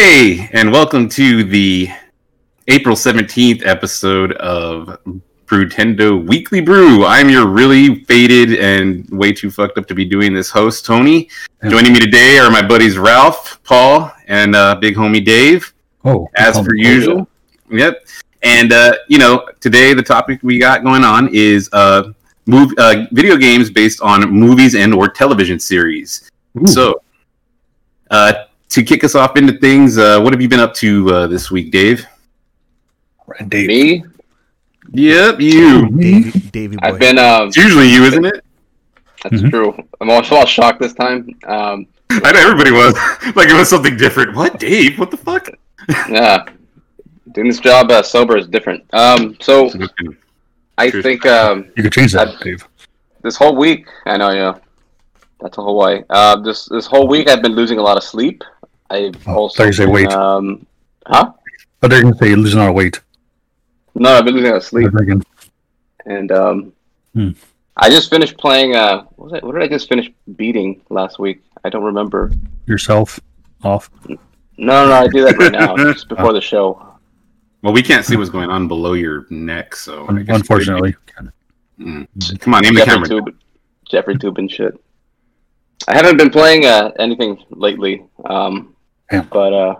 Hey, and welcome to the April 17th episode of Brewtendo Weekly Brew. I'm your really faded and way too fucked up to be doing this host, Tony. Joining me today are my buddies Ralph, Paul, and uh, big homie Dave, Oh, as per usual. Yep. And, uh, you know, today the topic we got going on is uh, move, uh, video games based on movies and or television series. ooh, So, uh, to kick us off into things, uh, what have you been up to uh, this week, Dave? Dave. Me? Yep, you. Me? Davy, Davy boy. I've been um It's usually you, isn't it? that's Mhm. true. I'm also a little shocked this time. Um I know everybody was like it was something different. What, Dave? What the fuck? yeah. Doing this job uh, sober is different. Um so I True. think um You could change that, Dave. this whole week I know yeah. That's a Hawaii. Uh this this whole week I've been losing a lot of sleep. I've Oh, also thought been, weight. um huh? But they're gonna say you're losing a lot of weight. No, I've been losing a lot of sleep and um Hmm. I just finished playing uh what was it what did I just finish beating last week? I don't remember. yourself off. No, no, I do that right now, just before the show. Well, we can't see what's going on below your neck, so I guess- Unfortunately, Mm. Come on, aim the Jeffrey camera. Tube, Jeffrey Tube and shit. I haven't been playing uh, anything lately, um, Damn. but uh,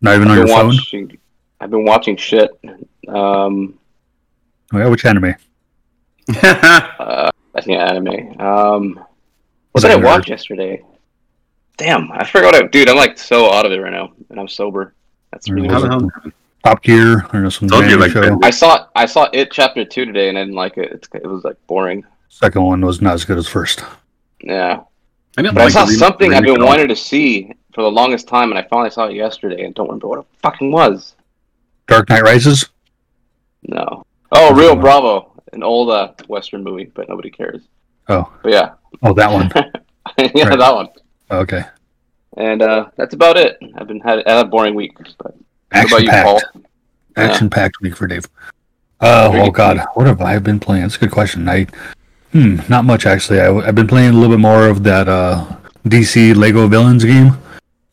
not even on I've your been phone. watching. I've been watching shit. Um, Oh, yeah, which anime? uh, I think anime. Um, what Was did I watch yesterday? Damn, I forgot. What I, dude, I'm like so out of it right now, and I'm sober. That's really. How the weird. hell? Top Gear or some Told you, random like, show. I saw I saw it chapter two today, and I didn't like it. It's, it was like boring. Second one was not as good as first. Yeah, I didn't but I like saw something I've been wanting to see for the longest time, and I finally saw it yesterday, and don't remember what it fucking was. Dark Knight Rises. No. Oh, Real one? Bravo, an old uh, Western movie, but nobody cares. Oh, But yeah, oh, that one. yeah, Right. that one. Okay. And uh, that's about it. I've been had, had a boring week. But Action you, Paul? packed. Action packed week for Dave. Uh, oh. God, what have I been playing? That's a good question. I, hmm, not much actually. I, I've been playing a little bit more of that uh, DC Lego Villains game,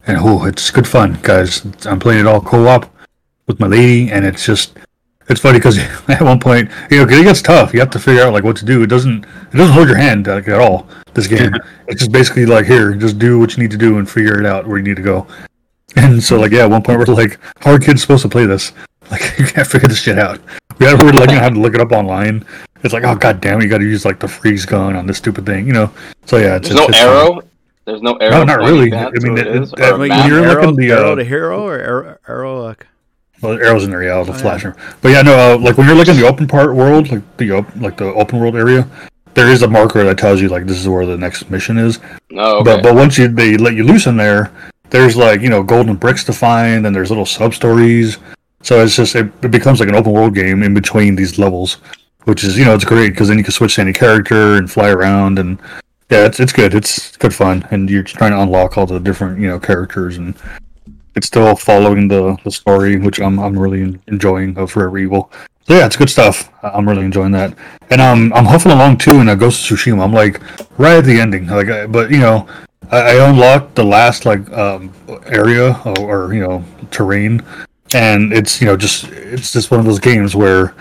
and oh, it's good fun, guys. I'm playing it all co-op with my lady, and it's just, it's funny because at one point, you know, 'cause it gets tough. You have to figure out like what to do. It doesn't, it doesn't hold your hand like, at all. This game, it's just basically like here, just do what you need to do and figure it out where you need to go. And so, like, yeah, at one point we're like, how are kids supposed to play this? Like, you can't figure this shit out. We had, we're like, have to look it up online. It's like, oh god damn, it, you got to use like the freeze gun on this stupid thing, you know? So yeah, it's There's no it's, it's fun. Arrow. There's no arrow. No, not really. I mean, to it- it is, it- or when you're arrow, looking the, arrow uh, to hero or arrow, arrow like Well, arrows in there, yeah, the Oh, yeah. flasher. But yeah, no, uh, like when you're looking at the open part world, like the op- like the open world area, there is a marker that tells you like this is where the next mission is. Oh, okay. But but once you they let you loose in there, there's like you know golden bricks to find, and there's little sub stories. So it's just it, it becomes like an open world game in between these levels, which is you know it's great because then you can switch to any character and fly around and yeah, it's it's good. It's good fun, and you're trying to unlock all the different you know characters and it's still following the, the story, which I'm I'm really enjoying of Forever Evil. So yeah, it's good stuff. I'm really enjoying that, and um, I'm huffing along too in uh, Ghost of Tsushima. I'm like right at the ending, like, I, but you know, I, I unlocked the last like um area or, or you know terrain, and it's you know just it's just one of those games where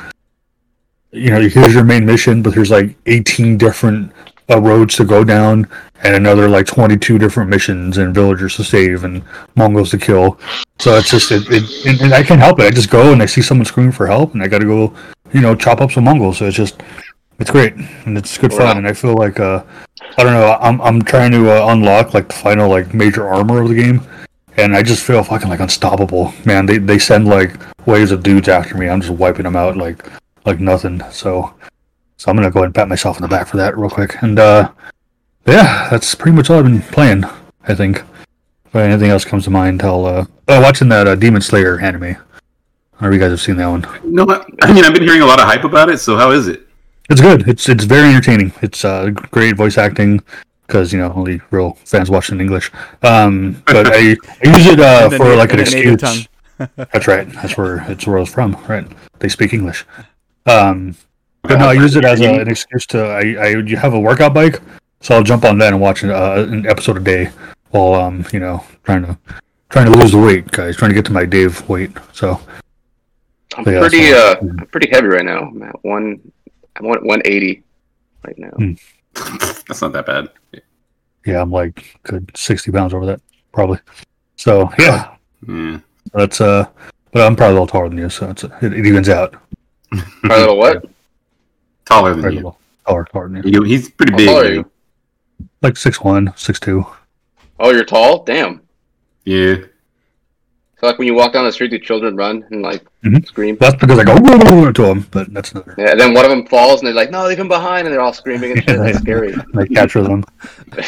you know here's your main mission, but there's like 18 different uh, roads to go down, and another like 22 different missions and villagers to save and Mongols to kill. So it's just it, it and, and I can't help it. I just go and I see someone screaming for help, and I got to go, you know, chop up some Mongols. So it's just it's great and it's good fun. And I feel like uh, I don't know. I'm I'm trying to uh, unlock like the final like major armor of the game, and I just feel fucking like unstoppable. Man, they they send like waves of dudes after me. I'm just wiping them out like like nothing. So so I'm gonna go ahead and pat myself on the back for that real quick. And uh, yeah, that's pretty much all I've been playing. I think. If anything else comes to mind, I'll uh, oh, watching that uh, Demon Slayer anime. I don't know if you guys have seen that one. No, I I mean I've been hearing a lot of hype about it. So how is it? It's good. It's it's very entertaining. It's uh, great voice acting because you know only real fans watch in English. Um, but I, I use it uh, for na- like an and excuse. That's right. That's where it's where I was from. Right. They speak English. Um, but no, I use it as a, an excuse to. I, I you have a workout bike, so I'll jump on that and watch uh, an episode a day while um you know trying to trying to lose the weight, guys. Trying to get to my Dave weight. So I'm Yeah, pretty so- uh I'm pretty heavy right now. I'm at one I'm at one eighty right now. Hmm. That's not that bad. yeah, I'm like good sixty pounds over that probably. So yeah, Yeah. that's uh. But I'm probably a little taller than you, so it's, it, it evens out. Probably a little what? Taller than you. taller, taller than you. You- He's pretty How big. tall are you? Like six one, six two. Oh, you're tall? Damn. Yeah. So like when you walk down the street, do children run and like Mhm. scream? That's because I go "Whoa," to them, but that's another. Yeah, and then one of them falls and they're like, "No, leave him behind," and they're all screaming and shit. That's scary. I capture them.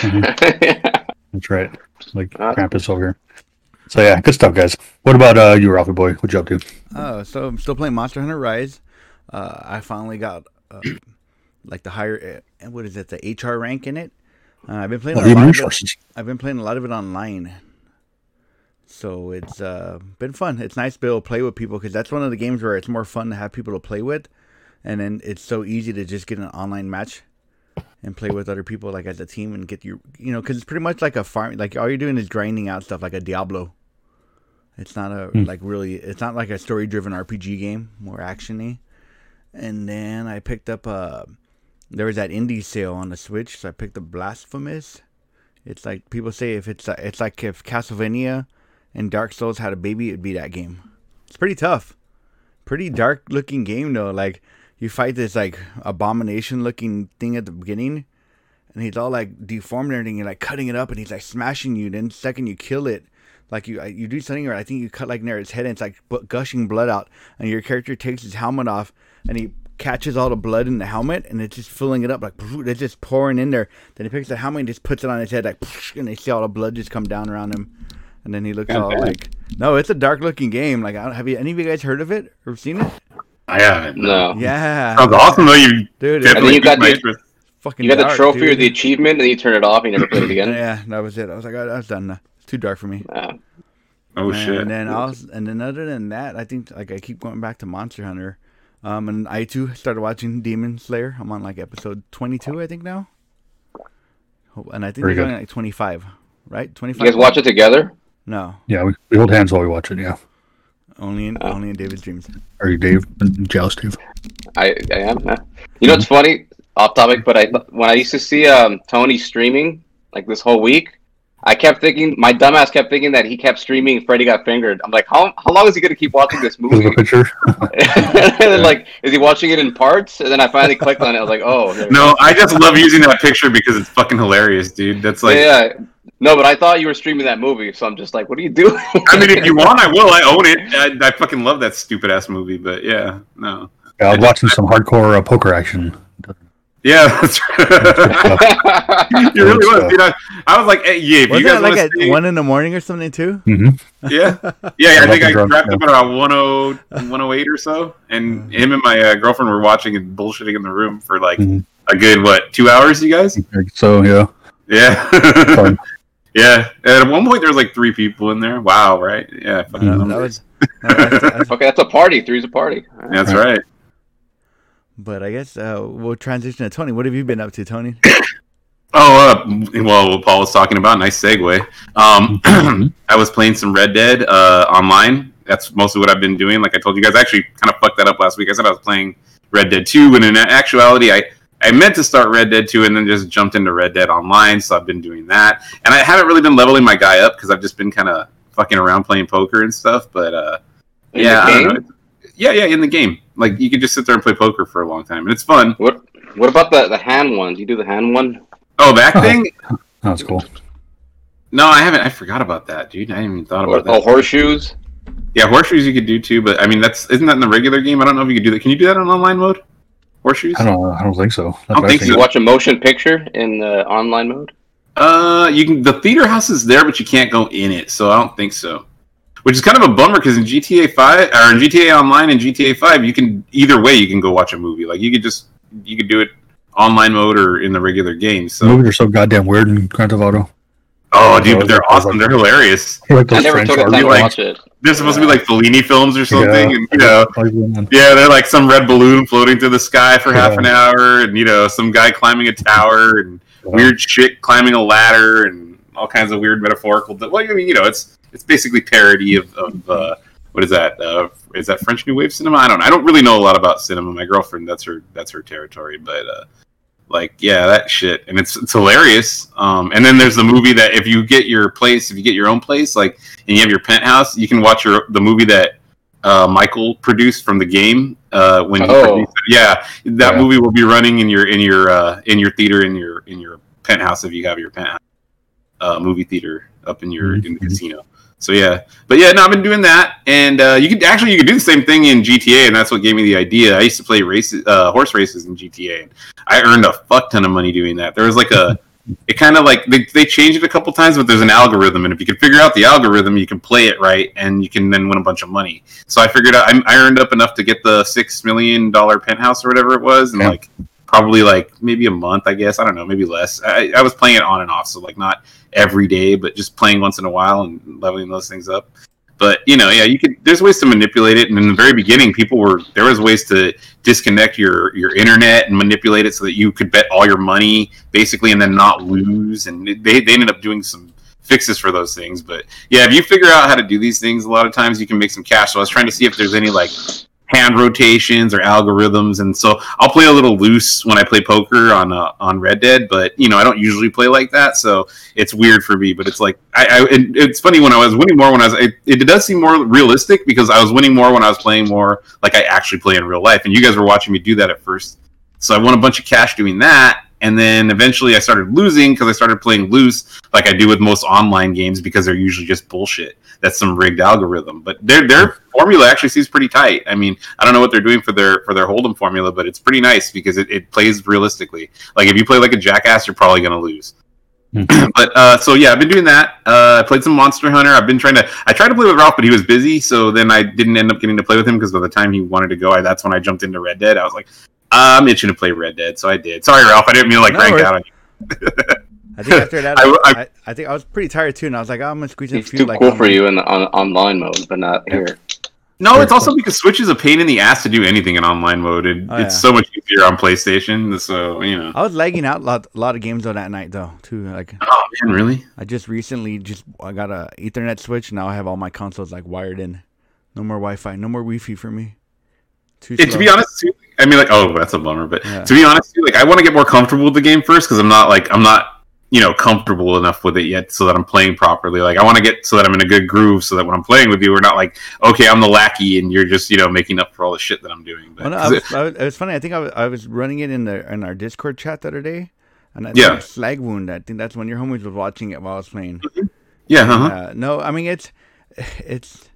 yeah. That's right. Like Uh, Krampus over here. So yeah, good stuff, guys. What about uh, you, Ralphie boy? What you up to? Oh, so I'm still playing Monster Hunter Rise. Uh, I finally got uh, like the higher, uh, what is it, the HR rank in it. Uh, I've been playing Oh, a lot of it. I've been playing a lot of it online. So it's uh, been fun. It's nice to be able to play with people because that's one of the games where it's more fun to have people to play with, and then it's so easy to just get an online match and play with other people like as a team and get your you know because it's pretty much like a farm like all you're doing is grinding out stuff like a Diablo. It's not a Hmm. like really it's not like a story driven RPG game, more actiony. And then I picked up a. there was that indie sale on the Switch, so I picked up Blasphemous. It's like people say if it's uh, it's like if Castlevania and Dark Souls had a baby, it'd be that game. It's pretty tough, pretty dark looking game though. Like you fight this like abomination looking thing at the beginning, and he's all like deformed and everything. You're like cutting it up, and he's like smashing you. Then the second you kill it, like you you do something, or I think you cut like near its head, and it's like bu- gushing blood out, and your character takes his helmet off, and he catches all the blood in the helmet, and it's just filling it up like it's just pouring in there. Then he picks the helmet and just puts it on his head, like, and they see all the blood just come down around him, and then he looks God all like, no, it's a dark looking game. Like, I don't, have you any of you guys heard of it or seen it? I haven't. No. Yeah, Sounds awesome though. You dude, then definitely you got my the- fucking You got the dark, trophy or the achievement, and then you turn it off and you never played it again. Yeah, that was it. I was like, oh, that's done. now. It's too dark for me. Uh, Oh and shit. then also, and then other than that, I think like I keep going back to Monster Hunter. Um, and I too started watching Demon Slayer. I'm on like episode 22, I think now. And I think Very they're good. going like 25, right? 25. you guys watch it together? No, Yeah, we, we hold hands while we watch it. Yeah. only in Oh. only in David's dreams. Are you Dave? Jealous, Dave? I, I am. yeah. You know what's funny? Off topic, but I when I used to see um, Tony streaming like this whole week, I kept thinking my dumbass kept thinking that he kept streaming Freddy Got Fingered. I'm like, how how long is he gonna keep watching this Here's the movie? picture. and then, like, is he watching it in parts? And then I finally clicked on it. I was like, oh, No, I just love using that picture because it's fucking hilarious, dude. That's go. like, yeah. No, but I thought you were streaming that movie, so I'm just like, what are you doing? I mean, if you want, I will. I own it. I, I fucking love that stupid ass movie. But yeah, no. Yeah, I was watching some hardcore uh, poker action. Yeah, that's right. you really was, dude. I, I was like, hey, yeah, if Was you guys like at see, one in the morning or something too? hmm yeah, yeah, yeah, I I think I the drunk, wrapped yeah. up at about 10, 108 or so, and him and my uh, girlfriend were watching and bullshitting in the room for like Mhm. a good what two hours, you guys? So yeah, Yeah, yeah. And at one point, there was like three people in there. Wow, right? Yeah, fucking Uh, that numbers. was. that- that's- okay, that's a party. Three's a party. That's right. But I guess uh, we'll transition to Tony. What have you been up to, Tony? Oh, uh, well, what Paul was talking about, nice segue. Um, I was playing some Red Dead uh, online. That's mostly what I've been doing. Like I told you guys, I actually kind of fucked that up last week. I said I was playing Red Dead 2, and in actuality, I, I meant to start Red Dead 2 and then just jumped into Red Dead Online, so I've been doing that. And I haven't really been leveling my guy up because I've just been kind of fucking around playing poker and stuff. But uh, In yeah, the I don't know. Yeah, yeah, in the game. Like you could just sit there and play poker for a long time, and it's fun. What What about the the hand one? Do You do the hand one? Oh, that Oh. thing? that's cool. No, I haven't. I forgot about that, dude. I hadn't even thought Or, about that. oh, horseshoes? Yeah, horseshoes you could do too, but I mean that's isn't that in the regular game? I don't know if you could do that. Can you do that on online mode? Horseshoes? I don't. I don't think so. That's I don't think Do you watch a motion picture in the online mode? Uh, you can. The theater house is there, but you can't go in it, so I don't think so. Which is kind of a bummer because in GTA Five or in GTA Online and GTA Five, you can either way you can go watch a movie. Like you could just you could do it online mode or in the regular game. So Movies are so goddamn weird in Grand Theft Auto. oh, dude, but they're awesome. They're hilarious. I like I never French took the time to like- watch it. They're supposed to be like Fellini films or something, Yeah. and you know. Yeah, they're like some red balloon floating through the sky for half Yeah. an hour, and you know, some guy climbing a tower, and uh, weird shit climbing a ladder, and all kinds of weird metaphorical. Well, I mean, you know, it's it's basically parody of, of uh, what is that? Uh, is that French New Wave cinema? I don't. know. I don't really know a lot about cinema. My girlfriend, that's her that's her territory. But uh, like, yeah, that shit, and it's it's hilarious. Um, and then there's the movie that if you get your place, if you get your own place, like, and you have your penthouse, you can watch your the movie that uh, Michael produced from the game. Uh, when Oh. yeah, that Yeah. movie will be running in your in your uh, in your theater in your in your penthouse if you have your penthouse uh, movie theater up in your in the casino. So yeah, but yeah, no, I've been doing that, and uh, you could actually you could do the same thing in GTA, and that's what gave me the idea. I used to play races, uh, horse races in GTA, and I earned a fuck ton of money doing that. There was like a, it kind of like they they changed it a couple times, but there's an algorithm, and if you can figure out the algorithm, you can play it right, and you can then win a bunch of money. So I figured out I, I earned up enough to get the six million dollar penthouse or whatever it was, and Yeah. like probably like maybe a month, I guess. I don't know, maybe less. I, I was playing it on and off, so like not every day, but just playing once in a while and leveling those things up. But you know, yeah, you could. There's ways to manipulate it, and in the very beginning, people were there was ways to disconnect your your internet and manipulate it so that you could bet all your money basically, and then not lose. And they they ended up doing some fixes for those things. But yeah, if you figure out how to do these things, a lot of times you can make some cash. So I was trying to see if there's any like hand rotations or algorithms. And so I'll play a little loose when I play poker on uh, on Red Dead but you know I don't usually play like that so it's weird for me but it's like I, I and it's funny when I was winning more when I was it, it does seem more realistic because I was winning more when I was playing more like I actually play in real life and you guys were watching me do that at first. So I won a bunch of cash doing that and then eventually I started losing because I started playing loose like I do with most online games because they're usually just bullshit that's some rigged algorithm but their their formula actually seems pretty tight I mean I don't know what they're doing for their for their hold'em formula, but it's pretty nice because it, it plays realistically. Like if you play like a jackass, you're probably gonna lose. Hmm. but uh, so yeah, I've been doing that. Uh, I played some Monster Hunter. I've been trying to. I tried to play with Ralph, but he was busy, so then I didn't end up getting to play with him because by the time he wanted to go, I, that's when I jumped into Red Dead. I was like, I'm itching to play Red Dead, so I did. Sorry, Ralph, I didn't mean to like No rank worries. out on you. I think after that, I- I, I- I, I think I was pretty tired too, and I was like, oh, I'm gonna squeeze in a It's few. too like, cool for you in the on, online mode, but not here. No, it's also because Switch is a pain in the ass to do anything in online mode. It, Oh, it's yeah. so much easier on PlayStation. So you know. I was lagging out a lot, a lot of games though that night though too. Like Oh man, really? I just recently just I got a Ethernet switch. Now I have all my consoles like wired in. No more Wi-Fi. No more Wi-Fi for me. Too Yeah, to be honest, too, I mean, like, oh, that's a bummer. But Yeah. to be honest, too, like, I want to get more comfortable with the game first because I'm not like I'm not you know comfortable enough with it yet, so that I'm playing properly. Like, I want to get so that I'm in a good groove, so that when I'm playing with you, we're not like, okay, I'm the lackey, and you're just you know making up for all the shit that I'm doing. But Well, no, I was, it- I was, it was funny. I think I was, I was running it in the in our Discord chat the other day, and I Yeah. think Slag Wound. I think that's when your homies was watching it while I was playing. yeah, uh-huh. Uh, no, I mean it's it's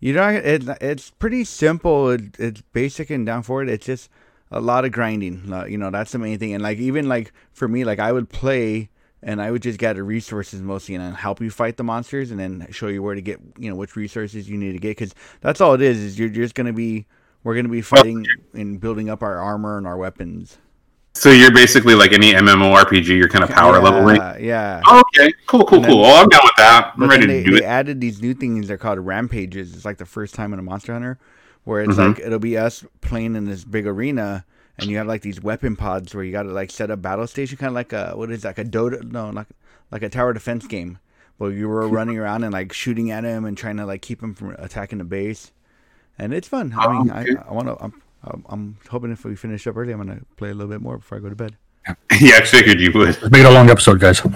you know it, it's pretty simple. It, it's basic and down for it. It's just a lot of grinding. You know that's the main thing. And like even like for me, like I would play and I would just gather resources mostly and help you fight the monsters and then show you where to get you know which resources you need to get because that's all it is. Is you're just gonna be we're gonna be fighting and building up our armor and our weapons. so you're basically like any MMORPG, you're kind of power yeah, leveling. Yeah. Oh, okay, cool, cool, then- cool. Oh, I'm down with that. I'm ready then to they, do they it. added these new things. They're called rampages. It's like the first time in a Monster Hunter, where it's Mhm. like it'll be us playing in this big arena, and you have like these weapon pods where you got to like set up battle station, kind of like a what is that, like a Dota? No, like like a tower defense game. Where you were running around and like shooting at him and trying to like keep him from attacking the base, and it's fun. I mean, okay. I, I want to. I'm, I'm I'm hoping if we finish up early, I'm gonna play a little bit more before I go to bed. yeah, I figured you would. Let's make it a long episode, guys.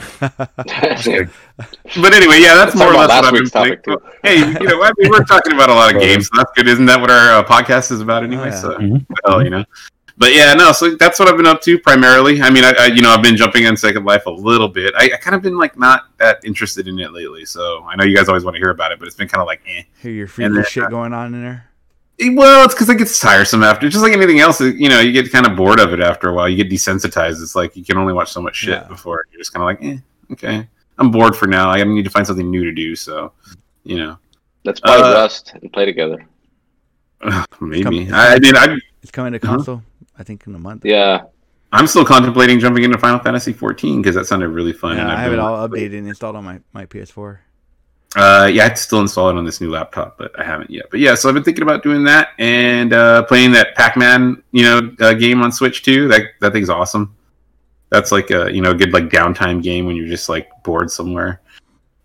But anyway, yeah, that's Let's more or less what I've been week's playing. topic, Hey, you know, I mean, we're talking about a lot of games, so that's good. Isn't that what our uh, podcast is about anyway? Oh, yeah. So, Mhm. well, you know. But yeah, no. So that's what I've been up to primarily. I mean, I, I you know I've been jumping on Second Life a little bit. I, I kind of been like not that interested in it lately. So I know you guys always want to hear about it, but it's been kind of like eh. Hear your free And then, shit uh, going on in there. Eh, Well, it's because it gets tiresome after. Just like anything else, you know, you get kind of bored of it after a while. You get desensitized. It's like you can only watch so much shit Yeah. before you're just kind of like, eh, okay, I'm bored for now. I need to find something new to do. So, you know, Let's play Uh, Rust and play together. maybe. coming. I, I mean, I, It's coming to Uh-huh. console. I think in a month. Yeah, I'm still contemplating jumping into Final Fantasy 14 because that sounded really fun. Yeah, and I I've it been- all updated and installed on my, my PS4. Uh, yeah, I'd still install it on this new laptop, but I haven't yet. But yeah, so I've been thinking about doing that and uh, playing that Pac-Man, you know, uh, game on Switch too. That that thing's awesome. That's like a you know a good like downtime game when you're just like bored somewhere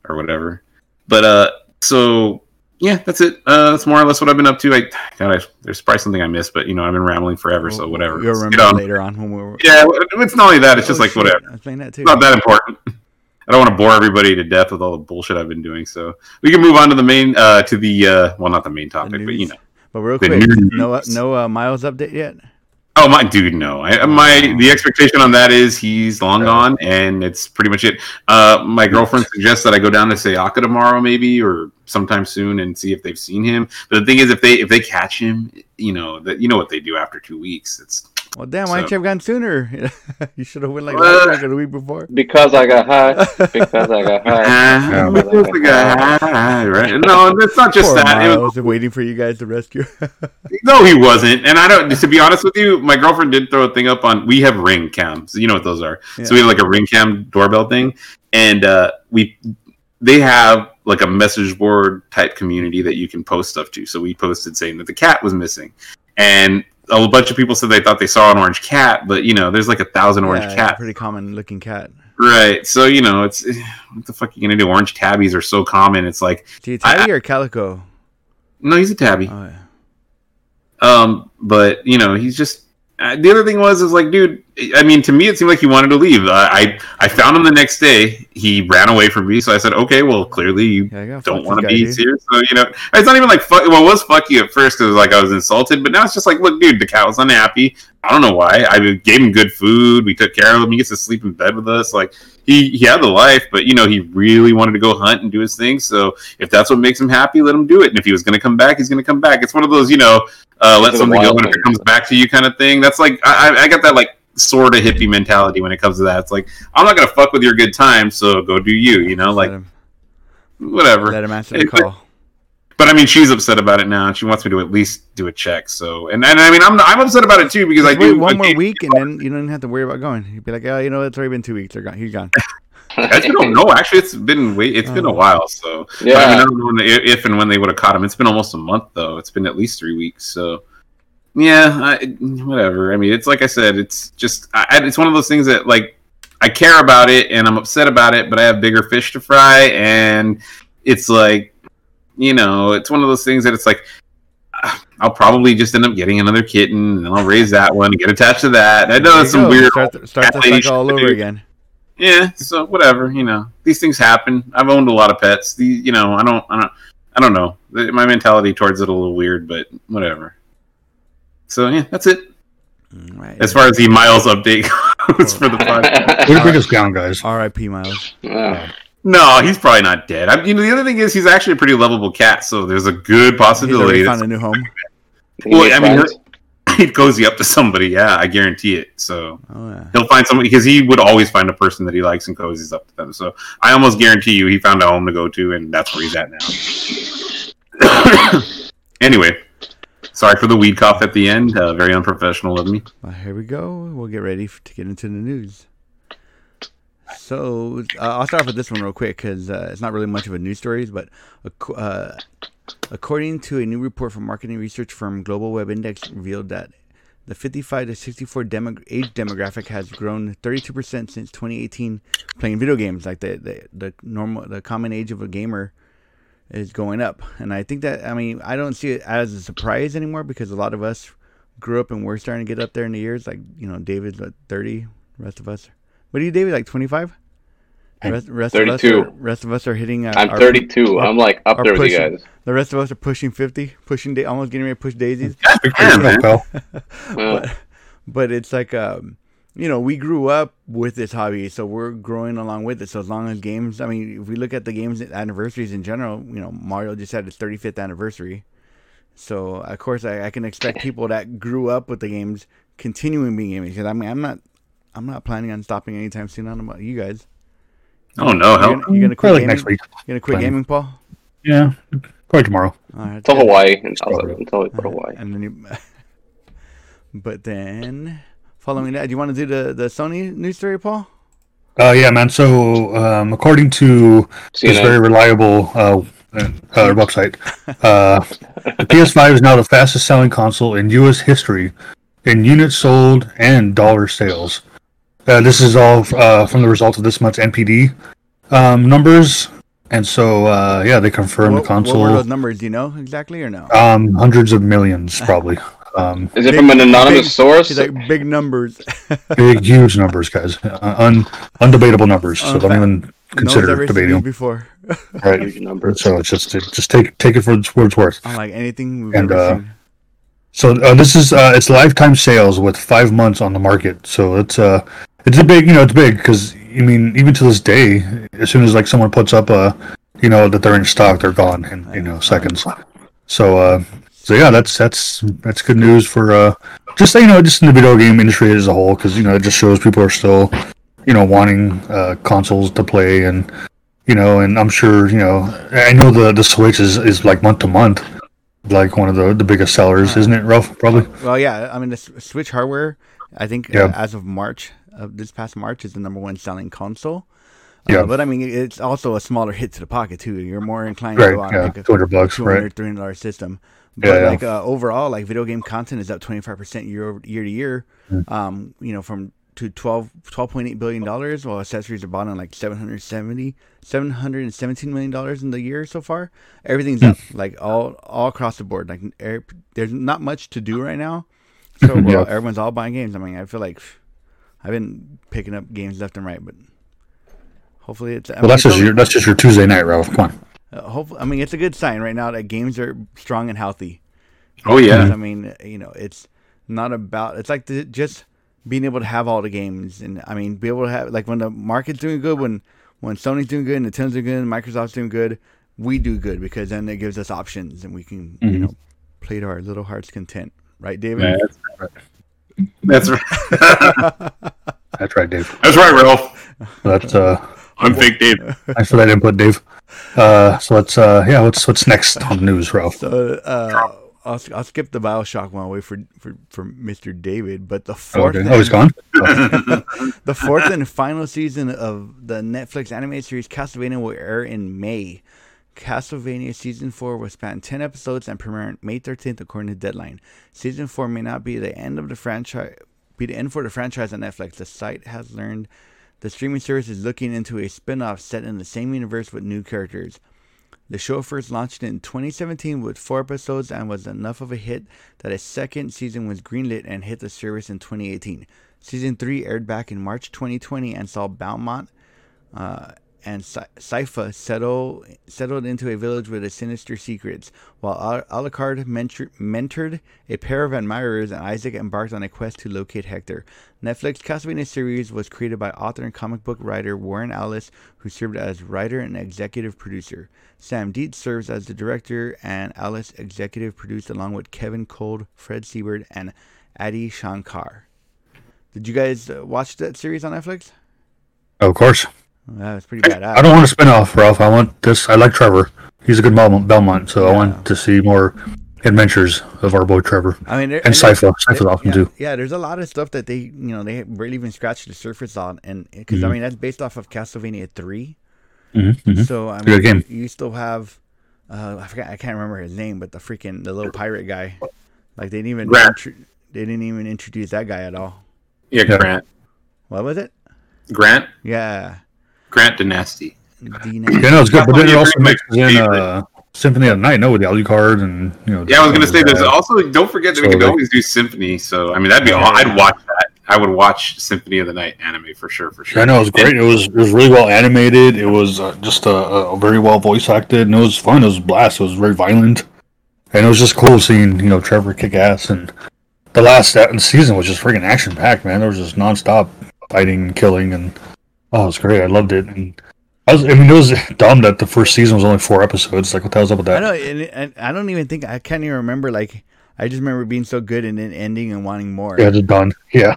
or whatever. But uh, so yeah, that's it. Uh, that's more or less what I've been up to. I, God, I there's probably something I missed, but you know, I've been rambling forever, so whatever. You'll remember get on. later on when we were. Yeah, it's not only that; it's just Oh, like shit, whatever. I was playing that too. It's not that important. I don't want to bore everybody to death with all the bullshit I've been doing. So we can move on to the main, uh, to the uh, well, not the main topic, but you know. But real quick, no no uh, Miles update yet. Oh my dude, no. I, my the expectation on that is he's long gone, and it's pretty much it. Uh, my girlfriend suggests that I go down to Sayaka tomorrow, maybe or sometime soon, and see if they've seen him. But the thing is, if they if they catch him, you know that you know what they do after two weeks. It's Well, damn, why didn't you have gone sooner? you should have went like last week or the week before. Because I got high. Because I got high. Ah, because the guy- right? No, it's not just Poor that. It was- Miles, waiting for you guys to rescue. No, he wasn't. And I don't. To be honest with you, my girlfriend did throw a thing up on. We have ring cams. You know what those are. Yeah. So we have like a ring cam doorbell thing, and uh, we they have like a message board type community that you can post stuff to. So we posted saying that the cat was missing, and a bunch of people said they thought they saw an orange cat, but you know, there's like a thousand orange yeah, cats. pretty common looking cat. Right. So you know, it's what the fuck are you gonna do? Orange tabbies are so common. It's like Do you tabby or calico? no, he's a tabby. Oh, yeah. Um, but you know, he's just. Uh, the other thing was, is like, dude. I mean, to me, it seemed like he wanted to leave. Uh, I I found him the next day. He ran away from me, so I said, okay, well, clearly you Yeah, I don't want to be dude. here. So you know, it's not even like fuck. Well, it was fuck you at first because it was like I was insulted, but now it's just like, look, dude, the cat was unhappy. I don't know why. I gave him good food. We took care of him. He gets to sleep in bed with us. Like he he had the life, but you know, he really wanted to go hunt and do his thing. So if that's what makes him happy, let him do it. And if he was going to come back, he's going to come back. It's one of those, you know, uh, let something go wild and if it comes back to you kind of thing. That's like I, I- I got that like sort of hippie mentality when it comes to that. It's like I'm not gonna fuck with your good time, so go do you. You know, like let him, whatever. let him answer Hey, the call. But I mean, she's upset about it now, and she wants me to at least do a check. So, and, and I mean, I'm I'm upset about it too because I Just wait do. one more week, and then you don't even have to worry about going. You'd be like, oh, you know, it's already been two weeks. They're gone. He's gone. Actually, don't know. Actually, it's been wait. It's been a Oh. while. So, But I mean, Yeah. I don't know when- if and when they would have caught him. It's been almost a month though. It's been at least three weeks. So, yeah, I, whatever. I mean, it's like I said. It's just I, it's one of those things that like I care about it and I'm upset about it, but I have bigger fish to fry, and it's like you know, it's one of those things that it's like. I'll probably just end up getting another kitten, and I'll raise that one and get attached to that. I know that's some go. weird Start, the- start the cycle all over again. yeah so whatever you know these things happen i've owned a lot of pets the you know i don't i don't i don't know my mentality towards it a little weird but whatever so yeah that's it All right. as far as the miles update goes for the podcast Way to bring us down, guys. R.I.P. Miles. Yeah. no he's probably not dead I, you know the other thing is he's actually a pretty lovable cat so there's a good possibility already found that a new home. You Well, I mean, he'd cozy up to somebody yeah i guarantee it so Oh yeah. he'll find somebody because he would always find a person that he likes and cozies up to them. So I almost guarantee you he found a home to go to, and that's where he's at now. anyway, sorry for the weed cough at the end. Uh, very unprofessional of me. Well, here we go. We'll get ready f- to get into the news. So uh, I'll start off with this one real quick because uh, it's not really much of a news story, but uh, according to a new report from marketing research firm Global Web Index, revealed that the 55 to 64 demo- age demographic has grown 32% since 2018 playing video games. Like the, the the normal the common age of a gamer is going up, and I think that I mean I don't see it as a surprise anymore because a lot of us grew up and we're starting to get up there in the years. Like you know, David's what, 30. Rest of us. What are you, David? Like 25? I'm Rest, rest of us 32. are, rest of us are hitting. Uh, I'm our- 32. I'm like up our there with you guys. The rest of us are pushing 50, pushing da- almost getting ready to push daisies. Yeah, man. pal. Yeah. but but it's like um you know we grew up with this hobby so we're growing along with it so as long as games i mean if we look at the games anniversaries in general you know mario just had its 35th anniversary so of course i, I can expect people that grew up with the games continuing being gaming because i mean i'm not i'm not planning on stopping anytime soon on about you guys Oh no, you're gonna, you're gonna quit Probably like gaming? next week. you're gonna quit Planning. gaming paul Yeah, probably tomorrow. all right To Hawaii. Until, until we go to Hawaii. and then you but then following that do you want to do the the sony news story paul Uh, yeah, man. So, um, according to this CNN. very reliable uh, uh, website, uh, the PS5 is now the fastest selling console in U.S. history in units sold and dollar sales. Uh, this is all uh, from the results of this month's NPD um, numbers. And so, uh, yeah, they confirmed what, the console. What were those numbers? Do you know exactly or no? Um, hundreds of millions, probably. Um, Is it from an anonymous big- source? He's like big numbers. big, huge numbers, guys. Uh, un, undebatable numbers. So don't even consider ever debating them. before. Right. Huge numbers. So it's just just take take it for what it's worth. Unlike anything we've And, ever uh, seen. So uh, this is uh, it's lifetime sales with five months on the market. So it's uh it's a big you know it's big because I mean even to this day, as soon as like someone puts up a you know that they're in stock, they're gone in you know seconds. So uh so yeah, that's that's that's good news for uh just you know just in the video game industry as a whole because you know it just shows people are still you know wanting uh, consoles to play and you know and I'm sure you know I know the the Switch is is like month to month like one of the the biggest sellers, isn't it, Ralph? Probably. Well, yeah. I mean, the Switch hardware. I think Yeah. uh, as of March of this past March is the number one selling console. Uh, Yeah. but I mean, it's also a smaller hit to the pocket too. You're more inclined Right, to go out yeah, a 200 bucks, 200 right. 300 dollar system. Yeah, But yeah. like uh, overall, like video game content is up 25 percent year over year to year. Mm. Um, you know, from to 12 12.8 billion dollars, while accessories are bought on like 770 717 million dollars in the year so far. Everything's Hmm. up like all all across the board. Like er, there's not much to do right now. So well, Yeah. everyone's all buying games. I mean, I feel like I've been picking up games left and right, but hopefully it's. I Well, mean, that's just your that's just your Tuesday night, Ralph. Come on. Uh, hopefully, I mean, it's a good sign right now that games are strong and healthy. Oh yeah. Because, I mean, you know, it's not about. It's like the, just being able to have all the games, and I mean, be able to have like when the market's doing good, when when Sony's doing good, and Nintendo's doing good, and Microsoft's doing good, we do good because then it gives us options, and we can you Mhm. know play to our little heart's content, right, David? Yeah, that's, that's right. That's right, Dave. that's right, Ralph. That's uh, I'm fake Dave. thanks for that input, Dave. Uh, so let's uh, yeah, what's what's next on the news, Ralph? So uh, I'll, I'll skip the Bioshock one away for, for, for Mr. David, but the fourth Okay. and- Oh, he's gone. the fourth and final season of the Netflix animated series Castlevania will air in May. Castlevania season four will span ten episodes and premiere on May thirteenth, according to Deadline. Season four may not be the end of the franchise, be the end for the franchise on Netflix. The site has learned the streaming service is looking into a spin-off set in the same universe with new characters. The show first launched in 2017 with four episodes and was enough of a hit that a second season was greenlit and hit the service in 2018. Season 3 aired back in March 2020 and saw Belmont uh, and Sy- Sypha settle, settled into a village with a sinister secrets, while Al- Alucard mentor- mentored a pair of admirers and Isaac embarked on a quest to locate Hector. Netflix Castlevania series was created by author and comic book writer Warren Ellis, who served as writer and executive producer. Sam Deats serves as the director, and Ellis executive produced along with Kevin Kolde, Fred Seibert, and Adi Shankar. Did you guys uh, watch that series on Netflix? Of course. That was pretty badass. I don't want a spin off, Ralph. I want this. I like Trevor. He's a good Belmont, Belmont so I want to see more adventures of our boy Trevor I mean, there- and there- Sypha. Sypha's awesome yeah, too. Yeah, there's a lot of stuff that they, you know, they barely even scratched the surface on, and because I Mhm. mean that's based off of Castlevania 3 Mm-hmm, So I a good mean, game. you still have, uh, I forgot, I can't remember his name, but the freaking the little pirate guy, like they didn't even Grant. intro- they didn't even introduce that guy at all. Yeah, Yeah. Grant. What was it? Grant. Yeah, Grant Danasty. Dean. Yeah, no, it's good. But then it also pretty mixes in uh, Symphony of the Night, no, with the Alucard and you know. Yeah, I was gonna say there's also don't forget that we So, could like- always do Symphony. So I mean that'd be Yeah. all. I'd watch that. I would watch Symphony of the Night anime for sure. For sure. I know it was great. It was it was really well animated. It was uh, just a, uh, very well voice acted, and it was fun. It was a blast. It was very violent, and it was just cool seeing you know Trevor kick ass. And the last se- season was just freaking action packed, man. There was just nonstop fighting, and killing, and oh, it was great. I loved it. And I was, I mean, it was dumb that the first season was only four episodes. Like, what the hell's up with I that? know, and, and I don't even think I can't even remember. Like, I just remember being so good and then ending and wanting more. Yeah, just done. Yeah,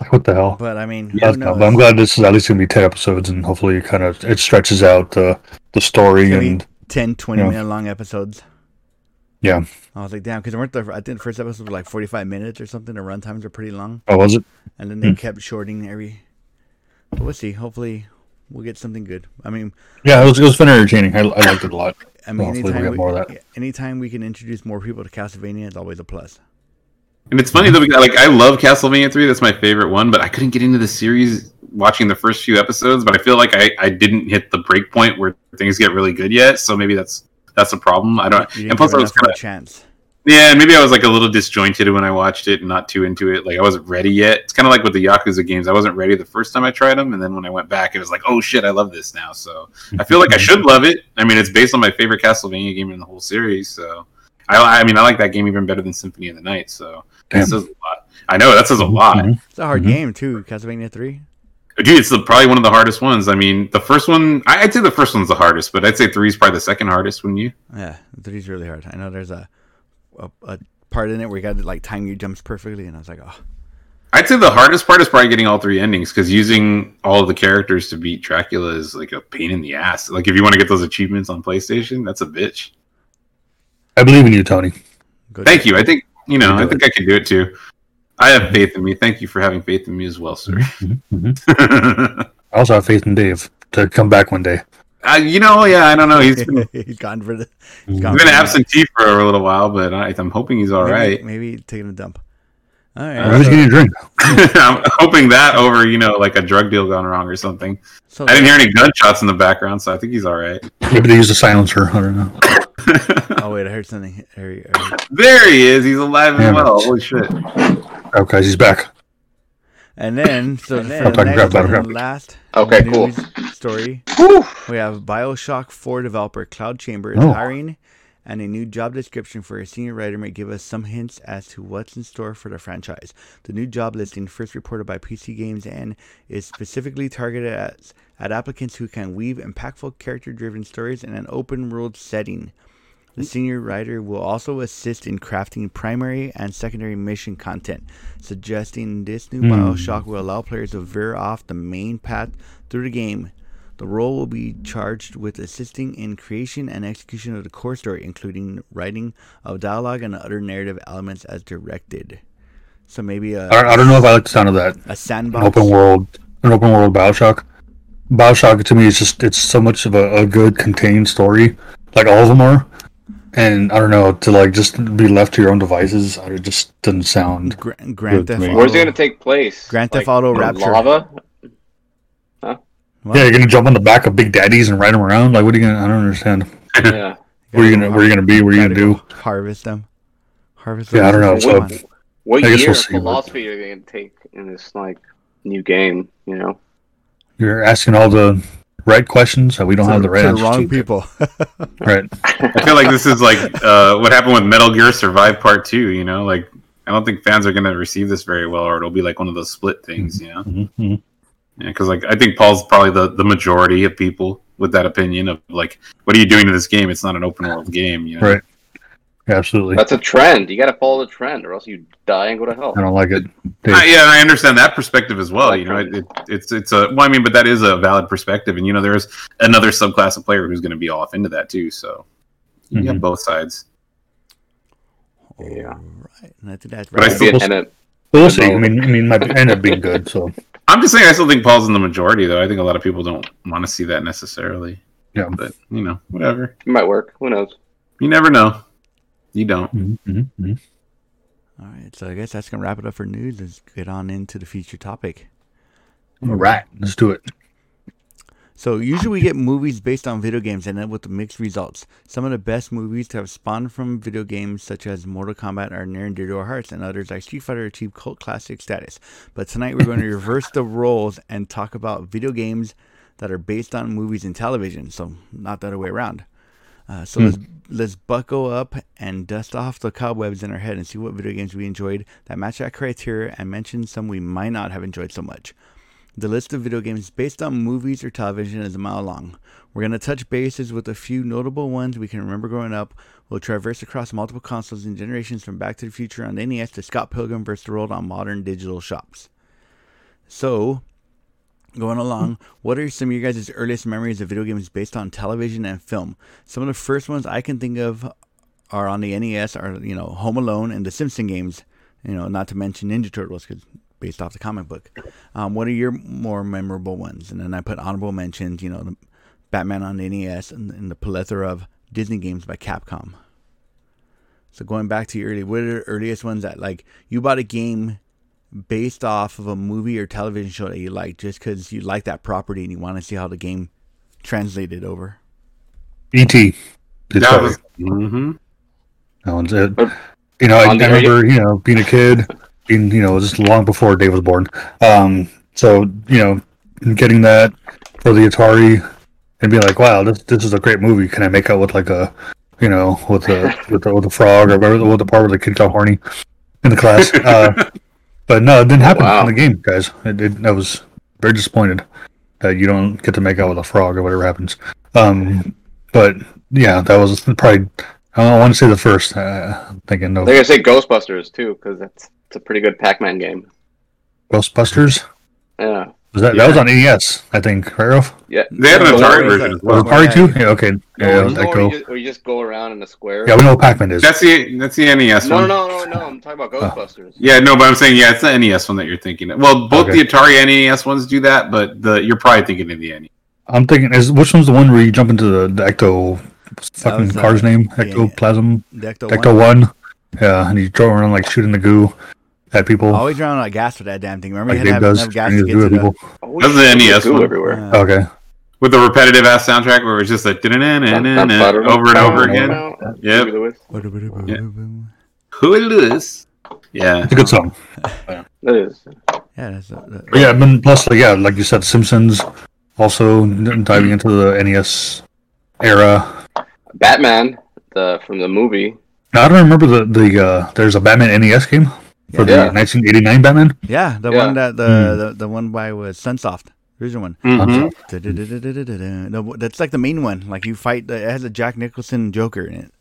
like what the hell. But I mean, Yeah, but I'm glad this is at least gonna be ten episodes, and hopefully, it kind of it stretches out the the story It's and 10, 20 Yeah. minute long episodes. yeah. I was like, damn, because weren't the I think the first episode was like forty five minutes or something. The run times are pretty long, Oh, was it? and then they Hmm. kept shorting every. But we'll see. Hopefully, we'll get something good. I mean, Yeah, it was, it was very entertaining. I, I liked it a lot. I mean, Hopefully we'll anytime we, of that. anytime we can introduce more people to Castlevania, it's always a plus. And it's funny though, because, like I love Castlevania three. That's my favorite one, but I couldn't get into the series watching the first few episodes. But I feel like I, I didn't hit the break point where things get really good yet. So maybe that's that's a problem. I don't. You didn't And plus, give I was kind of chance. Yeah, maybe I was like a little disjointed when I watched it and not too into it. Like I wasn't ready yet. It's kind of like with the Yakuza games. I wasn't ready the first time I tried them, and then when I went back, it was like, oh shit, I love this now. So I feel like I should love it. I mean, it's based on my favorite Castlevania game in the whole series. So I, I mean, I like that game even better than Symphony of the Night. So Damn. that says a lot. I know that says a lot. Mhm. It's a hard Mhm. game too. Castlevania three. Dude, it's the, probably one of the hardest ones. I mean, the first one, I- I'd say the first one's the hardest, but I'd say three is probably the second hardest. Wouldn't you? Yeah, three's really hard. I know there's a, a a part in it where you got to like time your jumps perfectly, and I was like, oh, I'd say the hardest part is probably getting all three endings because using all of the characters to beat Dracula is like a pain in the ass. Like if you want to get those achievements on PlayStation, that's a bitch. I believe in you, Tony. go Thank you. I think you know. You I do think I can do it too. I have faith in me. Thank you for having faith in me as well, sir. Mhm, mhm. I also have faith in Dave to come back one day. Uh, you know, yeah, I don't know. He's been, he's gone for the. Gone he's been for the- absentee for a little while, but I, I'm hoping he's all maybe, right. Maybe taking a dump. All Maybe right. he's so, getting a drink. I'm hoping that over, you know, like a drug deal gone wrong or something. so I didn't hear any gunshots in the background, so I think he's all right. Maybe they used a silencer. I don't know. Oh wait, I heard something. I heard- there he is. He's alive and Damn it. well. Holy shit. Okay, he's back. And then, so the next crap, and last Okay, cool. story, Whew. we have Bioshock 4 developer Cloud Chamber is Oh. hiring, and a new job description for a senior writer may give us some hints as to what's in store for the franchise. The new job listing, first reported by PCGamesN is specifically targeted at, at applicants who can weave impactful character-driven stories in an open-world setting. The senior writer will also assist in crafting primary and secondary mission content, suggesting this new Hmm. Bioshock will allow players to veer off the main path through the game. The role will be charged with assisting in creation and execution of the core story, including writing of dialogue and other narrative elements as directed. So maybe a, I, I don't know if I like the sound of that. a sandbox. An open world, an open world Bioshock. Bioshock to me is just it's so much of a, a good contained story, like all of them are. And I don't know to like just be left to your own devices. It just doesn't sound. Gra- Grand Theft. Auto. Where's it gonna take place? Grand Theft Like, Auto Rapture. Lava. What? Yeah, you're gonna jump on the back of Big Daddies and ride them around. Like, what are you gonna? I don't understand. Yeah. Where you gonna? Where you gonna be? What are you Gotta gonna do? go Harvest them. Harvest Yeah, I don't know, Come so- What I year we'll of see, but- philosophy are they gonna take in this like new game? You know. You're asking all the right questions that we don't To have the right answers wrong to. people. Right. I feel like this is like uh, what happened with Metal Gear Survive Part 2, you know? Like, I don't think fans are going to receive this very well, or it'll be like one of those split things, you know? Mm-hmm. Yeah, because like I think Paul's probably the, the majority of people with that opinion of like, what are you doing to this game? It's not an open world game, you know? Right. Absolutely. That's a trend. You got to follow the trend, or else you die and go to hell. I don't like it. Dave. Uh, yeah, I understand that perspective as well. You know, it, it, it's it's a well, I mean, but that is a valid perspective, and you know, there's another subclass of player who's going to be off into that too. So you have Mhm. both sides. Yeah. Right. And I think that's But I right. still- and it, We'll see. I mean, I mean, it might end up being good. So I'm just saying, I still think Paul's in the majority, though. I think a lot of people don't want to see that necessarily. Yeah. but you know, whatever. it might work. Who knows? You never know. You don't. Mhm, mhm, mhm. All right. So I guess that's gonna wrap it up for news. Let's get on into the feature topic. all right, let's do it. So usually we get movies based on video games and then with mixed results. Some of the best movies to have spawned from video games such as Mortal Kombat are near and dear to our hearts and others like Street Fighter achieve cult classic status. But tonight we're going to reverse the roles and talk about video games that are based on movies and television. So not the other way around. Uh, so let's let's buckle up and dust off the cobwebs in our head and see what video games we enjoyed that match that criteria and mention some we might not have enjoyed so much. The list of video games based on movies or television is a mile long. We're going to touch bases with a few notable ones we can remember growing up. We'll traverse across multiple consoles and generations from Back to the Future on the NES to Scott Pilgrim vs. the World on modern digital shops. So, going along, what are some of your guys' earliest memories of video games based on television and film? Some of the first ones I can think of are on the NES, are you know Home Alone and the Simpson games. You know, not to mention Ninja Turtles, because based off the comic book. Um, what are your more memorable ones? And then I put honorable mentions. You know, the Batman on the NES and, and the plethora of Disney games by Capcom. So going back to your early, what are the earliest ones that like you bought a game based off of a movie or television show that you like, just because you like that property and you want to see how the game translated over? E.T. Did That that was. hmm that one's it. But You know, I, I on the radio- remember, you know, being a kid, being, you know, just long before Dave was born. Um, so, you know, getting that for the Atari and being like, wow, this this is a great movie. Can I make out with like a, you know, with the with the, with the frog or whatever, with the part where the kid got horny in the class? Uh, but no, it didn't happen Wow. in the game, guys. It, it, I was very disappointed that you don't get to make out with a frog or whatever happens. Um, but yeah, that was probably. I want to say the first. Uh, I'm thinking of they're gonna say Ghostbusters too, because that's it's a pretty good Pac-Man game. Ghostbusters. Yeah, Was that that was on NES? I think. Right, Ralph? yeah. They had an Go Atari version the- as Was well. it Atari too? Yeah. Okay. Yeah. Or, was or, Echo. just, or you just go around in a square. Yeah, we know what Pac-Man is. That's the that's the NES no, one. no, no, no, no. I'm talking about Ghostbusters. Yeah, no, but I'm saying yeah, it's the NES one that you're thinking. Of. Well, both Okay. the Atari and NES ones do that, but the you're probably thinking of the NES. I'm thinking is which one's the one where you jump into the, the ecto fucking was, uh, car's name? yeah, Ectoplasm. The Ecto Ecto one. one. Yeah, and you throw around like shooting the goo at people. Always around out of gas with that damn thing. Remember, like you Dave had to have does. enough gas to the get to at the. people. Oh, That's the NES goo one. everywhere. Uh, Okay. with the repetitive ass soundtrack where it's just like over and over again. Yep. Who will lose? Yeah. It's a good song. That is. Yeah, that's, that- yeah, and then plus like yeah, like you said, Simpsons also diving into the NES era. Batman, the from the movie. Now I don't remember the the uh, there's a Batman NES game for Yeah. the 1989 Batman. yeah, the Yeah. one that the, Hmm. the the one by was Sunsoft. Here's the one. Mhm. No, that's like the main one. Like you fight. The, it has a Jack Nicholson Joker in it.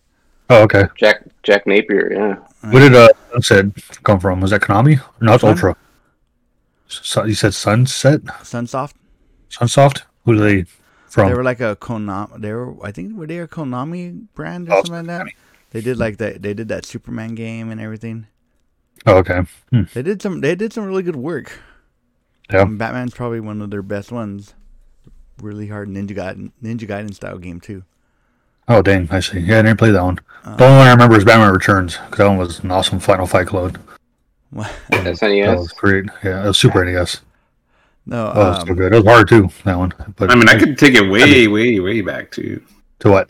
Oh, okay. Jack Jack Napier, yeah. Where did uh Sunset come from? Was that Konami? Not it's Which one? Ultra. So, you said Sunset, Sunsoft. Sunsoft. Who are they from? They were like a Konami. They were. I think were they a Konami brand or Oh, something like that. Konami. They did like that. They did that Superman game and everything. Oh, okay. Hmm. They did some. They did some really good work. Yeah. And Batman's probably one of their best ones. Really hard Ninja Gaiden, Ninja Gaiden style game too. Oh, dang. I see. Yeah, I didn't play that one. Uh, the only one I remember is Batman Returns because that one was an awesome Final Fight clone. That was great. Yeah, it was Super NES. no, Oh, it was so um, good. It was hard too. That one. But I mean, I could take it way, way, way back to to what?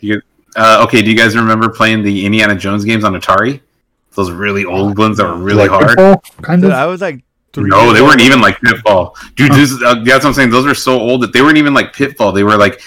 Uh, okay, do you guys remember playing the Indiana Jones games on Atari? Those really old ones that were really like hard. Pitfall, kind dude, of. I was like three. No, they weren't even like Pitfall, dude. This, uh, that's what I'm saying. Those are so old that they weren't even like Pitfall. They were like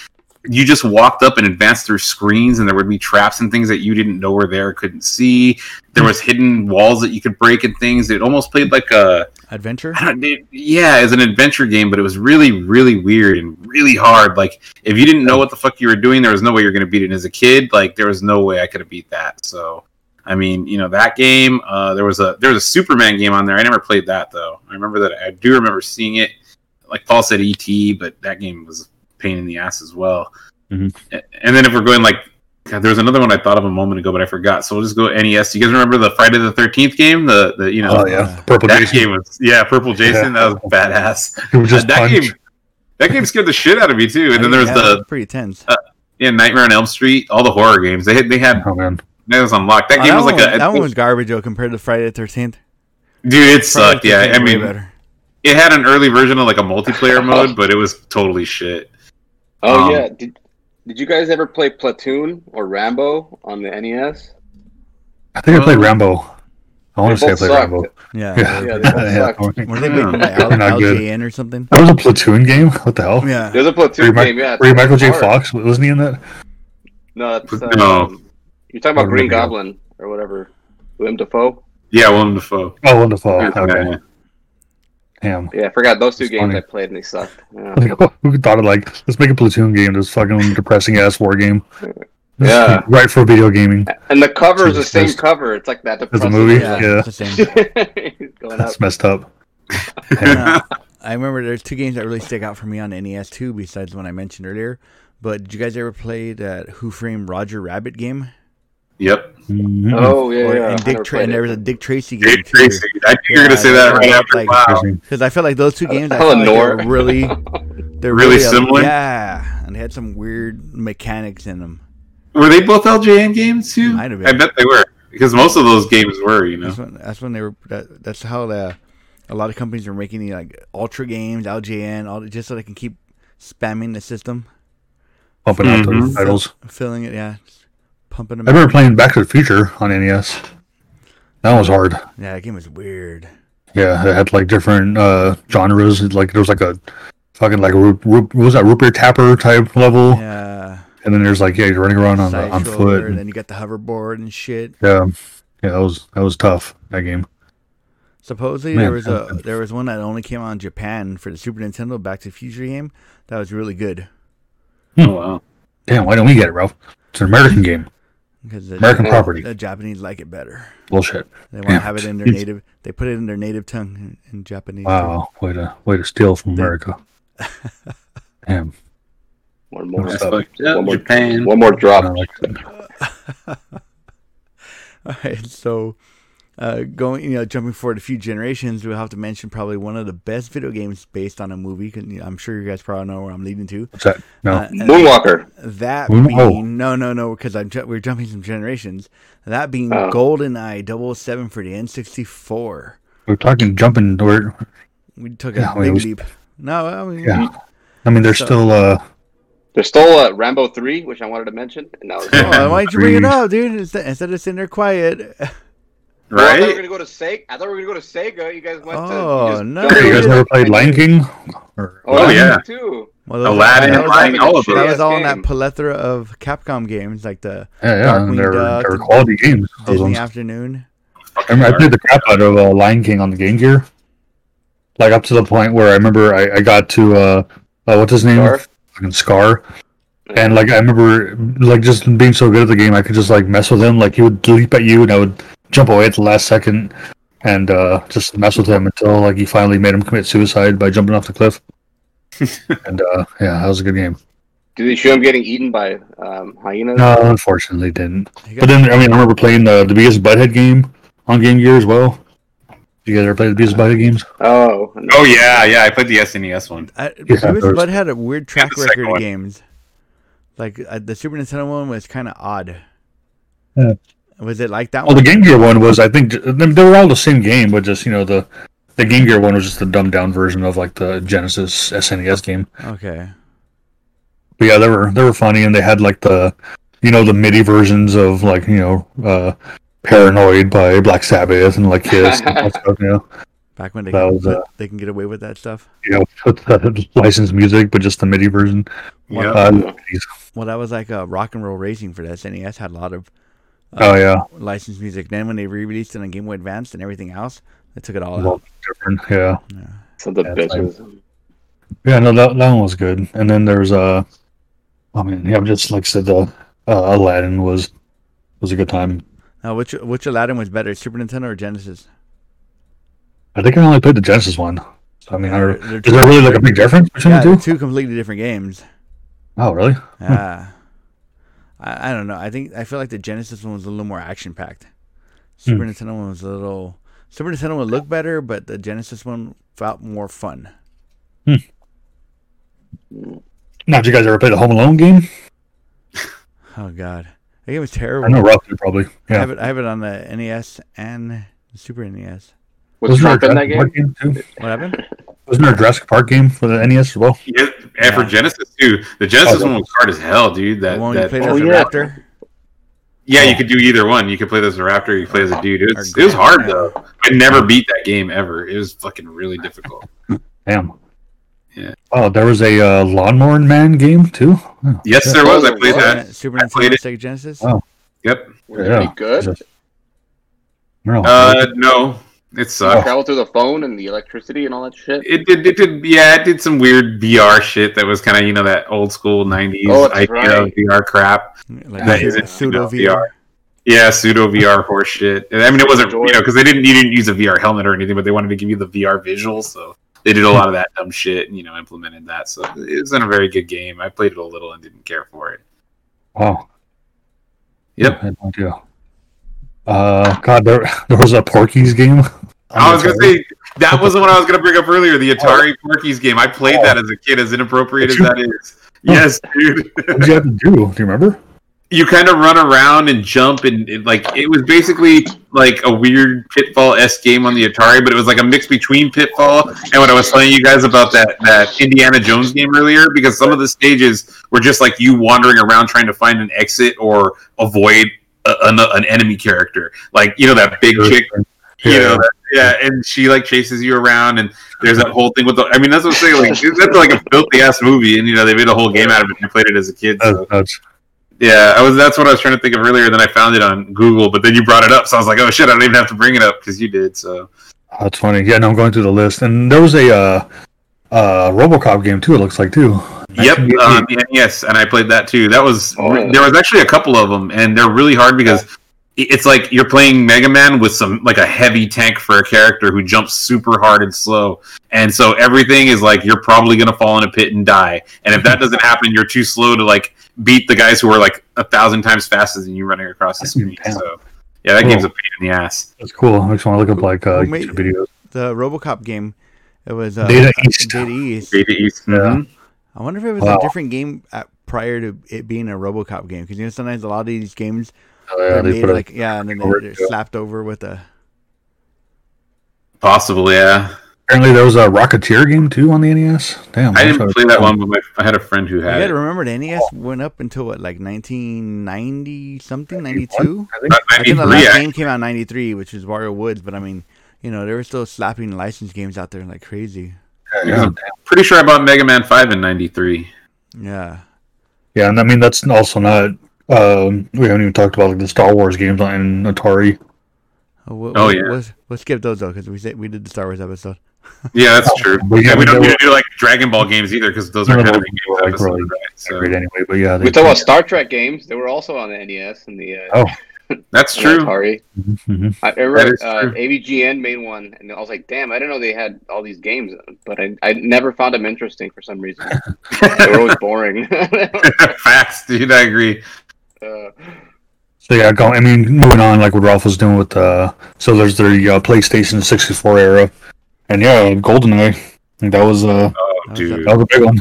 you just walked up and advanced through screens, and there would be traps and things that you didn't know were there, couldn't see. There was hidden walls that you could break and things. It almost played like a adventure. It, yeah, as an adventure game, but it was really, really weird and really hard. Like if you didn't know what the fuck you were doing, there was no way you're going to beat it. And as a kid, like there was no way I could have beat that. So, I mean, you know, that game. Uh, there was a there was a Superman game on there. I never played that though. I remember that. I do remember seeing it. Like Paul said, ET, but that game was a pain in the ass as well. Mhm. And then if we're going like. God, there was another one I thought of a moment ago, but I forgot. So we'll just go NES. Do you guys remember the Friday the Thirteenth game? The the you know Oh yeah, Purple that Jason. game was yeah, Purple Jason. Yeah. That was badass. He would just that punch. game, that game scared the shit out of me too. And then there was Yeah, the that's pretty tense. yeah, Nightmare on Elm Street, all the horror games. They had they had Oh man, that was unlocked. That Oh, game that was like one, a that one was garbage though compared to Friday the Thirteenth. dude. It sucked. Yeah, I mean, better. it had an early version of like a multiplayer mode, but it was totally shit. Oh Um, yeah. Did Did you guys ever play Platoon or Rambo on the NES? I think I played Um, Rambo. I want They to say I played sucked. Rambo. Yeah. Yeah, Yeah, they both. Were they making by L- not good. LJN or something? That was a platoon game. What the hell? Yeah. There's a Platoon Mi- game. Yeah. were you Michael J. Fox? Wasn't he in that? No, that's uh, No. You're talking about Oh, Green maybe. Goblin or whatever. William Dafoe. Yeah, Willem Dafoe. Oh, wonderful. Yeah. Okay. Damn. Yeah, I forgot those two It's games funny. I played and they sucked. Yeah. Like, who thought of like let's make a platoon game? This fucking depressing ass war game. Yeah. right for video gaming. And the cover is the Jesus same Christ. cover. It's like that As a movie? Yeah. Yeah. It's the same. He's going up. That's messed up. Uh, I remember there's two games that really stick out for me on NES too, besides the one I mentioned earlier. But did you guys ever play that Who Framed Roger Rabbit game? Yep. Mhm. Oh yeah, Or- yeah. and Dick Tra- and there was a Dick Tracy game Dick too. Tracy. I think you're gonna say that right both after. like- wow. Because I felt like those two games, I Hella like they were really, they're Really really, similar? Yeah, and they had some weird mechanics in them. Were they both LJN games too? Might have been. I bet they were. because most of those games were, you know. That's when, that's when they were. That, that's how the a lot of companies are making the like ultra games, LJN, all just so they can keep spamming the system, Pumping out those Mhm. titles. filling it. Yeah, just pumping them. I remember playing Back to the Future on NES. That was hard. Yeah, that game was weird. Yeah, it had like different uh genres. Like there was like a fucking like a root, root, what was that root beer tapper type level, Yeah, and then there's like yeah, you're running around on the, on foot. and then you got the hoverboard and shit. Yeah, yeah, that was that was tough. That game. Supposedly Man, there was a there was one that only came out in Japan for the Super Nintendo Back to the Future game. That was really good Oh wow. Damn, why don't we get it, Ralph? It's an American game, because the, American Yeah. property. the Japanese like it better. Bullshit. They want to have it in their native. They put it in their native tongue in, in Japanese. too. Wow, way to way to steal from America. Damn, One more. That's up? fucked One more- Japan. One more drop. like. All right, so uh, going, you know, jumping forward a few generations, we'll have to mention probably one of the best video games based on a movie. you know, I'm sure you guys probably know where I'm leading to. What's that? No, Uh, Moonwalker. that Moon- being oh. no, no, no, because I'm ju- we're jumping some generations. That being Oh. GoldenEye 007 for the N64. we're talking jumping. We're, We took Yeah, a I big we- leap. No, I mean, yeah. I mean, there's So- still uh, There's still uh, Rambo 3, which I wanted to mention. And that was Oh, why'd you bring it up, dude? Instead, instead of sitting there quiet. Well, I thought we were Right? gonna go to Sega. I thought we were gonna go to Sega. You guys went to. Oh, no. you guys never played Lion King? Or, Oh, Oh, yeah. Too. Well, those- Aladdin, that was, Lion, all of shit. that was all in that plethora of Capcom games, like the yeah, yeah, Darkwing they're, Duck, they're quality games. Those Disney ones. Afternoon. I, remember I played the crap out of uh, Lion King on the Game Gear, like up to the point where I remember I, I got to uh, uh, what's his name, Scar? fucking Scar, and like I remember like just being so good at the game, I could just like mess with him. Like he would leap at you, and I would jump away at the last second, and uh, just mess with him until like he finally made him commit suicide by jumping off the cliff. and uh, yeah, that was a good game. Did they show him getting eaten by um, hyenas? No, unfortunately, didn't. But then I mean, I remember playing the the Beavis Butthead game on Game Gear as well. You guys ever play the Beavis Butthead games? Oh. no. Oh yeah, yeah. I played the SNES one. I, Yeah, Beavis those- Bud had a weird track the second record of one. games. Like uh, the Super Nintendo one was kind of odd. Yeah. Was it like that Well, one? the Game Gear one was, I think, they they were all the same game, but just you know the the Game Gear one was just the dumbed down version of like the Genesis SNES game. Okay. But yeah, they were they were funny, and they had like the you know the MIDI versions of like you know uh, Paranoid by Black Sabbath and like Kiss and stuff. You know, Back when they That can, was, uh, they can get away with that stuff. you know, with the licensed music, but just the MIDI version. Yeah. Uh, Well, that was like a rock and roll racing for the SNES. Had a lot of oh yeah, licensed music. Then when they re-released it on Game Boy Advance and everything else, they took it all well, out. different. Yeah. Son of Yeah, bitches. Yeah, no, that that one was good. And then there's uh, I mean, yeah, just like I said, the uh, Aladdin was was a good time. Now, which which Aladdin was better, Super Nintendo or Genesis? I think I only played the Genesis one. So I mean, I They're- don't- they're is there really like a big difference between Yeah, the two? two completely different games. Oh, really? Yeah. I, I don't know. I think I feel like the Genesis one was a little more action packed. Hmm. Super Nintendo one was a little. Super Nintendo one looked better, but the Genesis one felt more fun. Hmm. Now, did you guys ever play the Home Alone game? Oh God, that game was terrible. I terrible. know Ralph did probably. I Yeah. have it. I have it on the NES and the Super NES. Was Wasn't there a Trump in that game? Game too? What happened? Wasn't there a Jurassic Park game for the NES as well? Yeah, and for Genesis too. The Genesis Oh, one was hard as hell, dude. The That, one you played oh, as a yeah. raptor. yeah, Oh. you could do either one. You could play as a raptor, you could play as a dude. It was, it was hard though. I never beat that game ever. It was fucking really difficult. Damn. Yeah. Oh, there was a uh, Lawnmower Man game too. Oh, Yes, shit. there was. I Oh, played what? that. Super I played Nintendo, it. Sega Genesis. Oh. Yep. Was it Yeah. any good? No. Uh, no, it sucked. Travel through the phone and the electricity and all that shit. It did. It did. Yeah, it did some weird VR shit that was kind of you know that old school '90s Oh, that's idea of. VR crap. Like That pseudo- isn't, you pseudo know, VR. VR. Yeah, pseudo VR horse shit. I mean, it wasn't you know because they didn't you didn't use a VR helmet or anything, but they wanted to give you the VR visuals, so they did a lot of that dumb shit and you know implemented that. So it wasn't a very good game. I played it a little and didn't care for it. Wow. Yep. I had no idea. Uh, God, there, there was a Porky's game. I was gonna say that was the one I was gonna bring up earlier, the Atari Porky's game. I played that as a kid, as inappropriate as that is. Yes, dude. What did you have to do? Do you remember? you kind of run around and jump and it, like it was basically like a weird pitfall s game on the atari but it was like a mix between pitfall and what i was telling you guys about that that indiana jones game earlier because some of the stages were just like you wandering around trying to find an exit or avoid a, an, an enemy character like you know that big chick you Yeah. know that, yeah and she like chases you around and there's that whole thing with the i mean that's what i'm saying like that's like a filthy ass movie and you know they made a whole game out of it and I played it as a kid so. Yeah, I was. That's what I was trying to think of earlier. Then I found it on Google, but then you brought it up, so I was like, "Oh shit!" I don't even have to bring it up because you did. So That's funny. Yeah, no, I'm going through the list, and there was a uh, uh, RoboCop game too. It looks like too. yep, um, yeah, yes, and I played that too. That was Oh, yeah. there was actually a couple of them, and they're really hard because it's like you're playing Mega Man with some like a heavy tank for a character who jumps super hard and slow, and so everything is like you're probably gonna fall in a pit and die, and if that doesn't happen, you're too slow to like beat the guys who are like a thousand times faster than you running across the screen. Damn. So yeah, that Cool. game's a pain in the ass. That's cool. I just want to look up like uh, Who made- YouTube videos. The RoboCop game. It was uh, Data East. Data East. Data East. Yeah. mhm. I wonder if it was Wow. a different game at, prior to it being a RoboCop game because you know sometimes a lot of these games Oh, yeah, they made put a- like yeah, and then they're it, yeah. slapped over with a Possible, yeah. apparently there was a Rocketeer game too on the NES. Damn, I wish didn't play that one, but my, I had a friend who You had got to remember the NES went up until what, like 1990 something, 92. I think. I think the last actually. game came out in 93, which was Wario Woods. But I mean, you know, they were still slapping licensed games out there like crazy. Yeah, Pretty sure I bought Mega Man 5 in 93. Yeah, yeah, and I mean that's also not. Um, we haven't even talked about like the Star Wars games on Atari. oh, we'll, Oh, yeah. we'll, we'll skip those though because we said we did the Star Wars episode. Yeah, that's true. But yeah, Yeah, we but don't they need to do like Dragon Ball games either because those are kind of those big were, like, episodes, really right? So, Great anyway, but yeah, We talk about Star Trek games. They were also on the NES and the uh, Oh. that's true. Atari. Mhm. I remember uh. AVGN made one, and I was like, "Damn, I didn't know they had all these games." But I, I never found them interesting for some reason. they were always boring. Facts, dude. I agree. Uh, So yeah, go, I mean, moving on, like what Ralph was doing with uh, so there's the uh, PlayStation 64 era, and yeah, GoldenEye, I think that was uh, Oh, That was dude. that was a big one.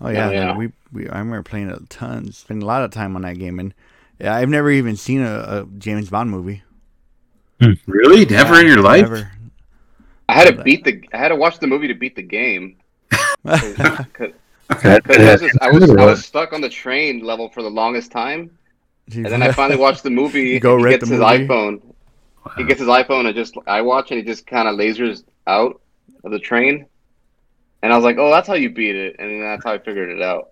Oh yeah, yeah. man, we we I remember playing a ton, spending a lot of time on that game, and yeah, I've never even seen a, a James Bond movie. Really? Never in your life? Never. I had to beat the. I had to watch the movie to beat the game. 'cause- That- 'cause I, was just- I was I was stuck on the train level for the longest time, and then I finally watched the movie. You go and he rent gets the his movie? iPhone. He gets his iPhone and just I watch, and he just kind of lasers out of the train. And I was like, "Oh, that's how you beat it," and that's how I figured it out.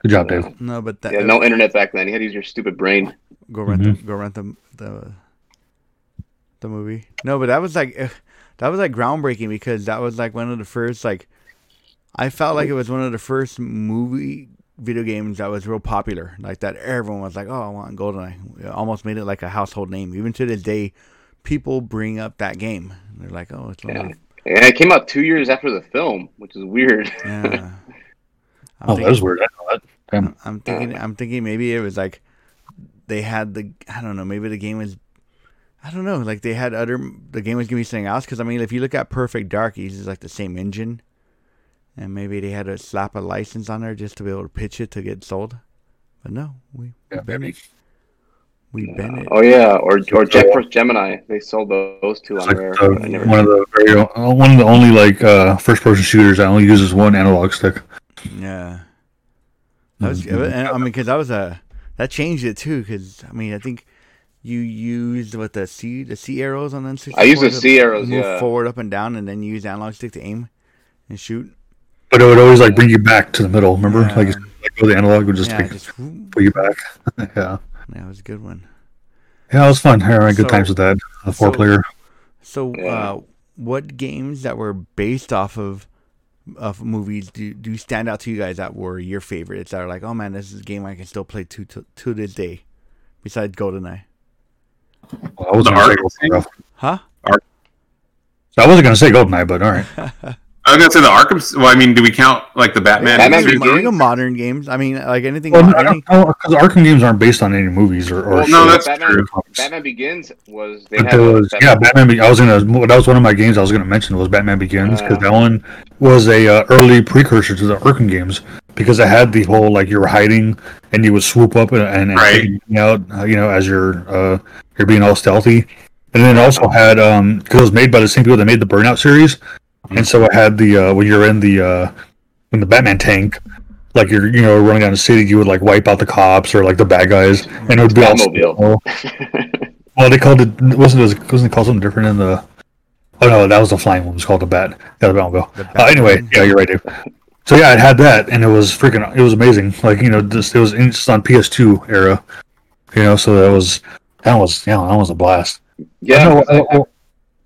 Good job, Dave. no, but that Yeah, no internet back then. You had to use your stupid brain. go rent the, go rent the the the movie. No, but that was like eh, that was like groundbreaking because that was like one of the first like I felt like it was one of the first movie video games that was real popular. Like that everyone was like, "Oh, I want GoldenEye." It almost made it like a household name. Even to this day, people bring up that game. They're like, "Oh, it's one Yeah. And it came out two years after the film, which is weird. yeah." I'm Oh, thinking- that was weird. I know that. Damn. I'm thinking. I'm thinking maybe it was like they had the. I don't know. Maybe the game was. I don't know. Like they had other. The game was gonna be something else. Because I mean, if you look at Perfect Dark, it uses like the same engine, and maybe they had to slap a license on there just to be able to pitch it to get sold. But no, we Yeah, been maybe. it. We been it. Oh yeah, or or Jet Force Gemini. They sold those two on like there. the, I never- one of the very uh, one of the only like uh, first person shooters that only uses one analog stick. Yeah. That was, Mhm. and, I mean, because that was a that changed it too. Because I mean, I think you used what the C the C arrows on the N64 I used the to C arrows, move yeah. forward, up and down, and then you use analog stick to aim and shoot. But it would always like bring you back to the middle. Remember, Yeah. like, like go the analog would just yeah, like just pull you back. yeah, that was a good one. yeah, it was fun. I had good So- times with that. The four so- player. So, uh, what games that were based off of of movies do do stand out to you guys that were your favorites? That are like, oh man, this is a game I can still play to to, to this day. Besides GoldenEye, Well, I wasn't The gonna say huh? So I wasn't gonna say GoldenEye, but all right. I was gonna say the Arkham. Well, I mean, do we count like the Batman? Batman These are Begins? mo- you know, modern games. I mean, like anything. Well, no, I anything don't know because Arkham games aren't based on any movies or. or Well, no, that's Batman, true. Batman Begins was they had there a- yeah, Batman. Be- I was gonna. That was one of my games I was gonna mention was Batman Begins because Uh. that one was a uh, early precursor to the Arkham games because it had the whole like you were hiding and you would swoop up and, and, and Right. take you out, uh, you know, as you're uh, you're being all stealthy. And then it also had um because it was made by the same people that made the Burnout series, and so I had the uh, when you're in the uh, in the Batman tank. Like you're, you know, running down the city, you would like wipe out the cops or like the bad guys, and it would be all Batmobile. well, they called it wasn't it wasn't it called something different in the? Oh no, that was the flying one. It was called the Bat. Yeah, the Batmobile. The Uh, anyway, yeah, you're right, Dave. So yeah, it had that, and it was freaking. It was amazing. Like you know, just it was in- just on PS2 era. You know, so that was that was yeah, that was a blast. yeah. No, because I- oh,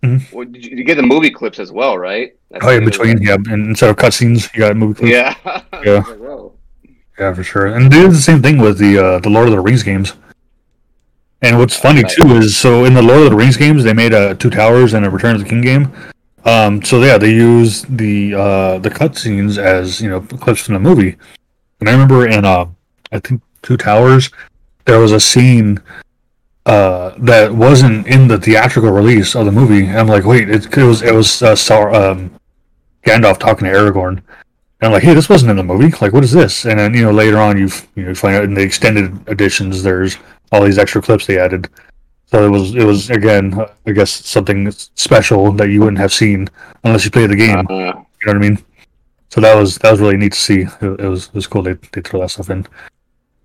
oh, well, did you, you get the movie clips as well, right? That's oh, yeah, what it was between yeah, and instead of cutscenes, you got movie clips. Yeah. Yeah. Like. Yeah, for sure. And they did the same thing with the uh, the Lord of the Rings games. And what's funny Right. too is so in the Lord of the Rings games they made a Two Towers and a Return of the King game. Um, so yeah, they use the uh, the cutscenes as you know clips from the movie. And I remember in uh, I think Two Towers there was a scene uh, that wasn't in the theatrical release of the movie. I'm like, wait, it, it was it was uh, Sau- um, Gandalf talking to Aragorn. And I'm like, hey, this wasn't in the movie. Like, what is this? And then you know later on you you know, find out in the extended editions there's all these extra clips they added. So it was it was again I guess something special that you wouldn't have seen unless you played the game. Uh, You know what I mean? So that was that was really neat to see. It, it was it was cool they they throw that stuff in.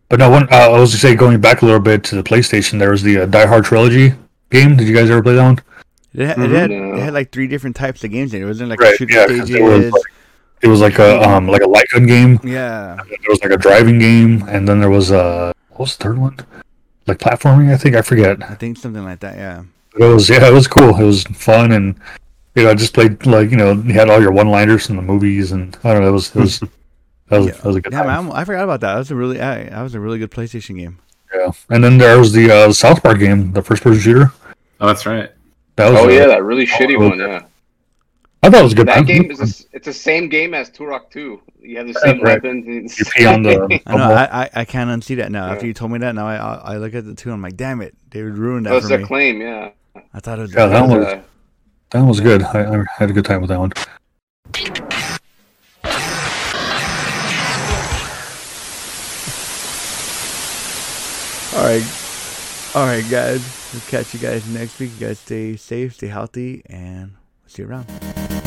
But no, one uh, I was to say going back a little bit to the PlayStation, there was the uh, Die Hard trilogy game. Did you guys ever play that one? It had, it, had, No. it had like three different types of games in it. It wasn't like Right, shoot yeah, 'cause stages. it was like- It was like a um like a light gun game. yeah. There was like a driving game, and then there was a what was the third one? Like platforming, I think. I forget. I think something like that, yeah. But it was yeah, it was cool. It was fun, and you know, I just played like you know, you had all your one-liners from the movies, and I don't know, it was it was that was, Yeah. that was a good Yeah, time. man, I forgot about that. That was a really, I, that was a really good PlayStation game. Yeah, and then there was the uh, South Park game, the first-person shooter. Oh, that's right. That was oh uh, yeah, that really shitty oh, one. Yeah. I thought it was a good. That time. game is a s it's the same game as Turok 2. You have the same Right. weapons. You pee on the. I know, I, I, I can't unsee that now. After you told me that, now I, I, I look at the two, I'm like, damn it, they would ruin that That was a me. claim, yeah. I thought it was. Yeah, that It one- was, uh, that one was good. I, I had a good time with that one. All right, all right, guys. We'll catch you guys next week. You guys stay safe, stay healthy, and see you around.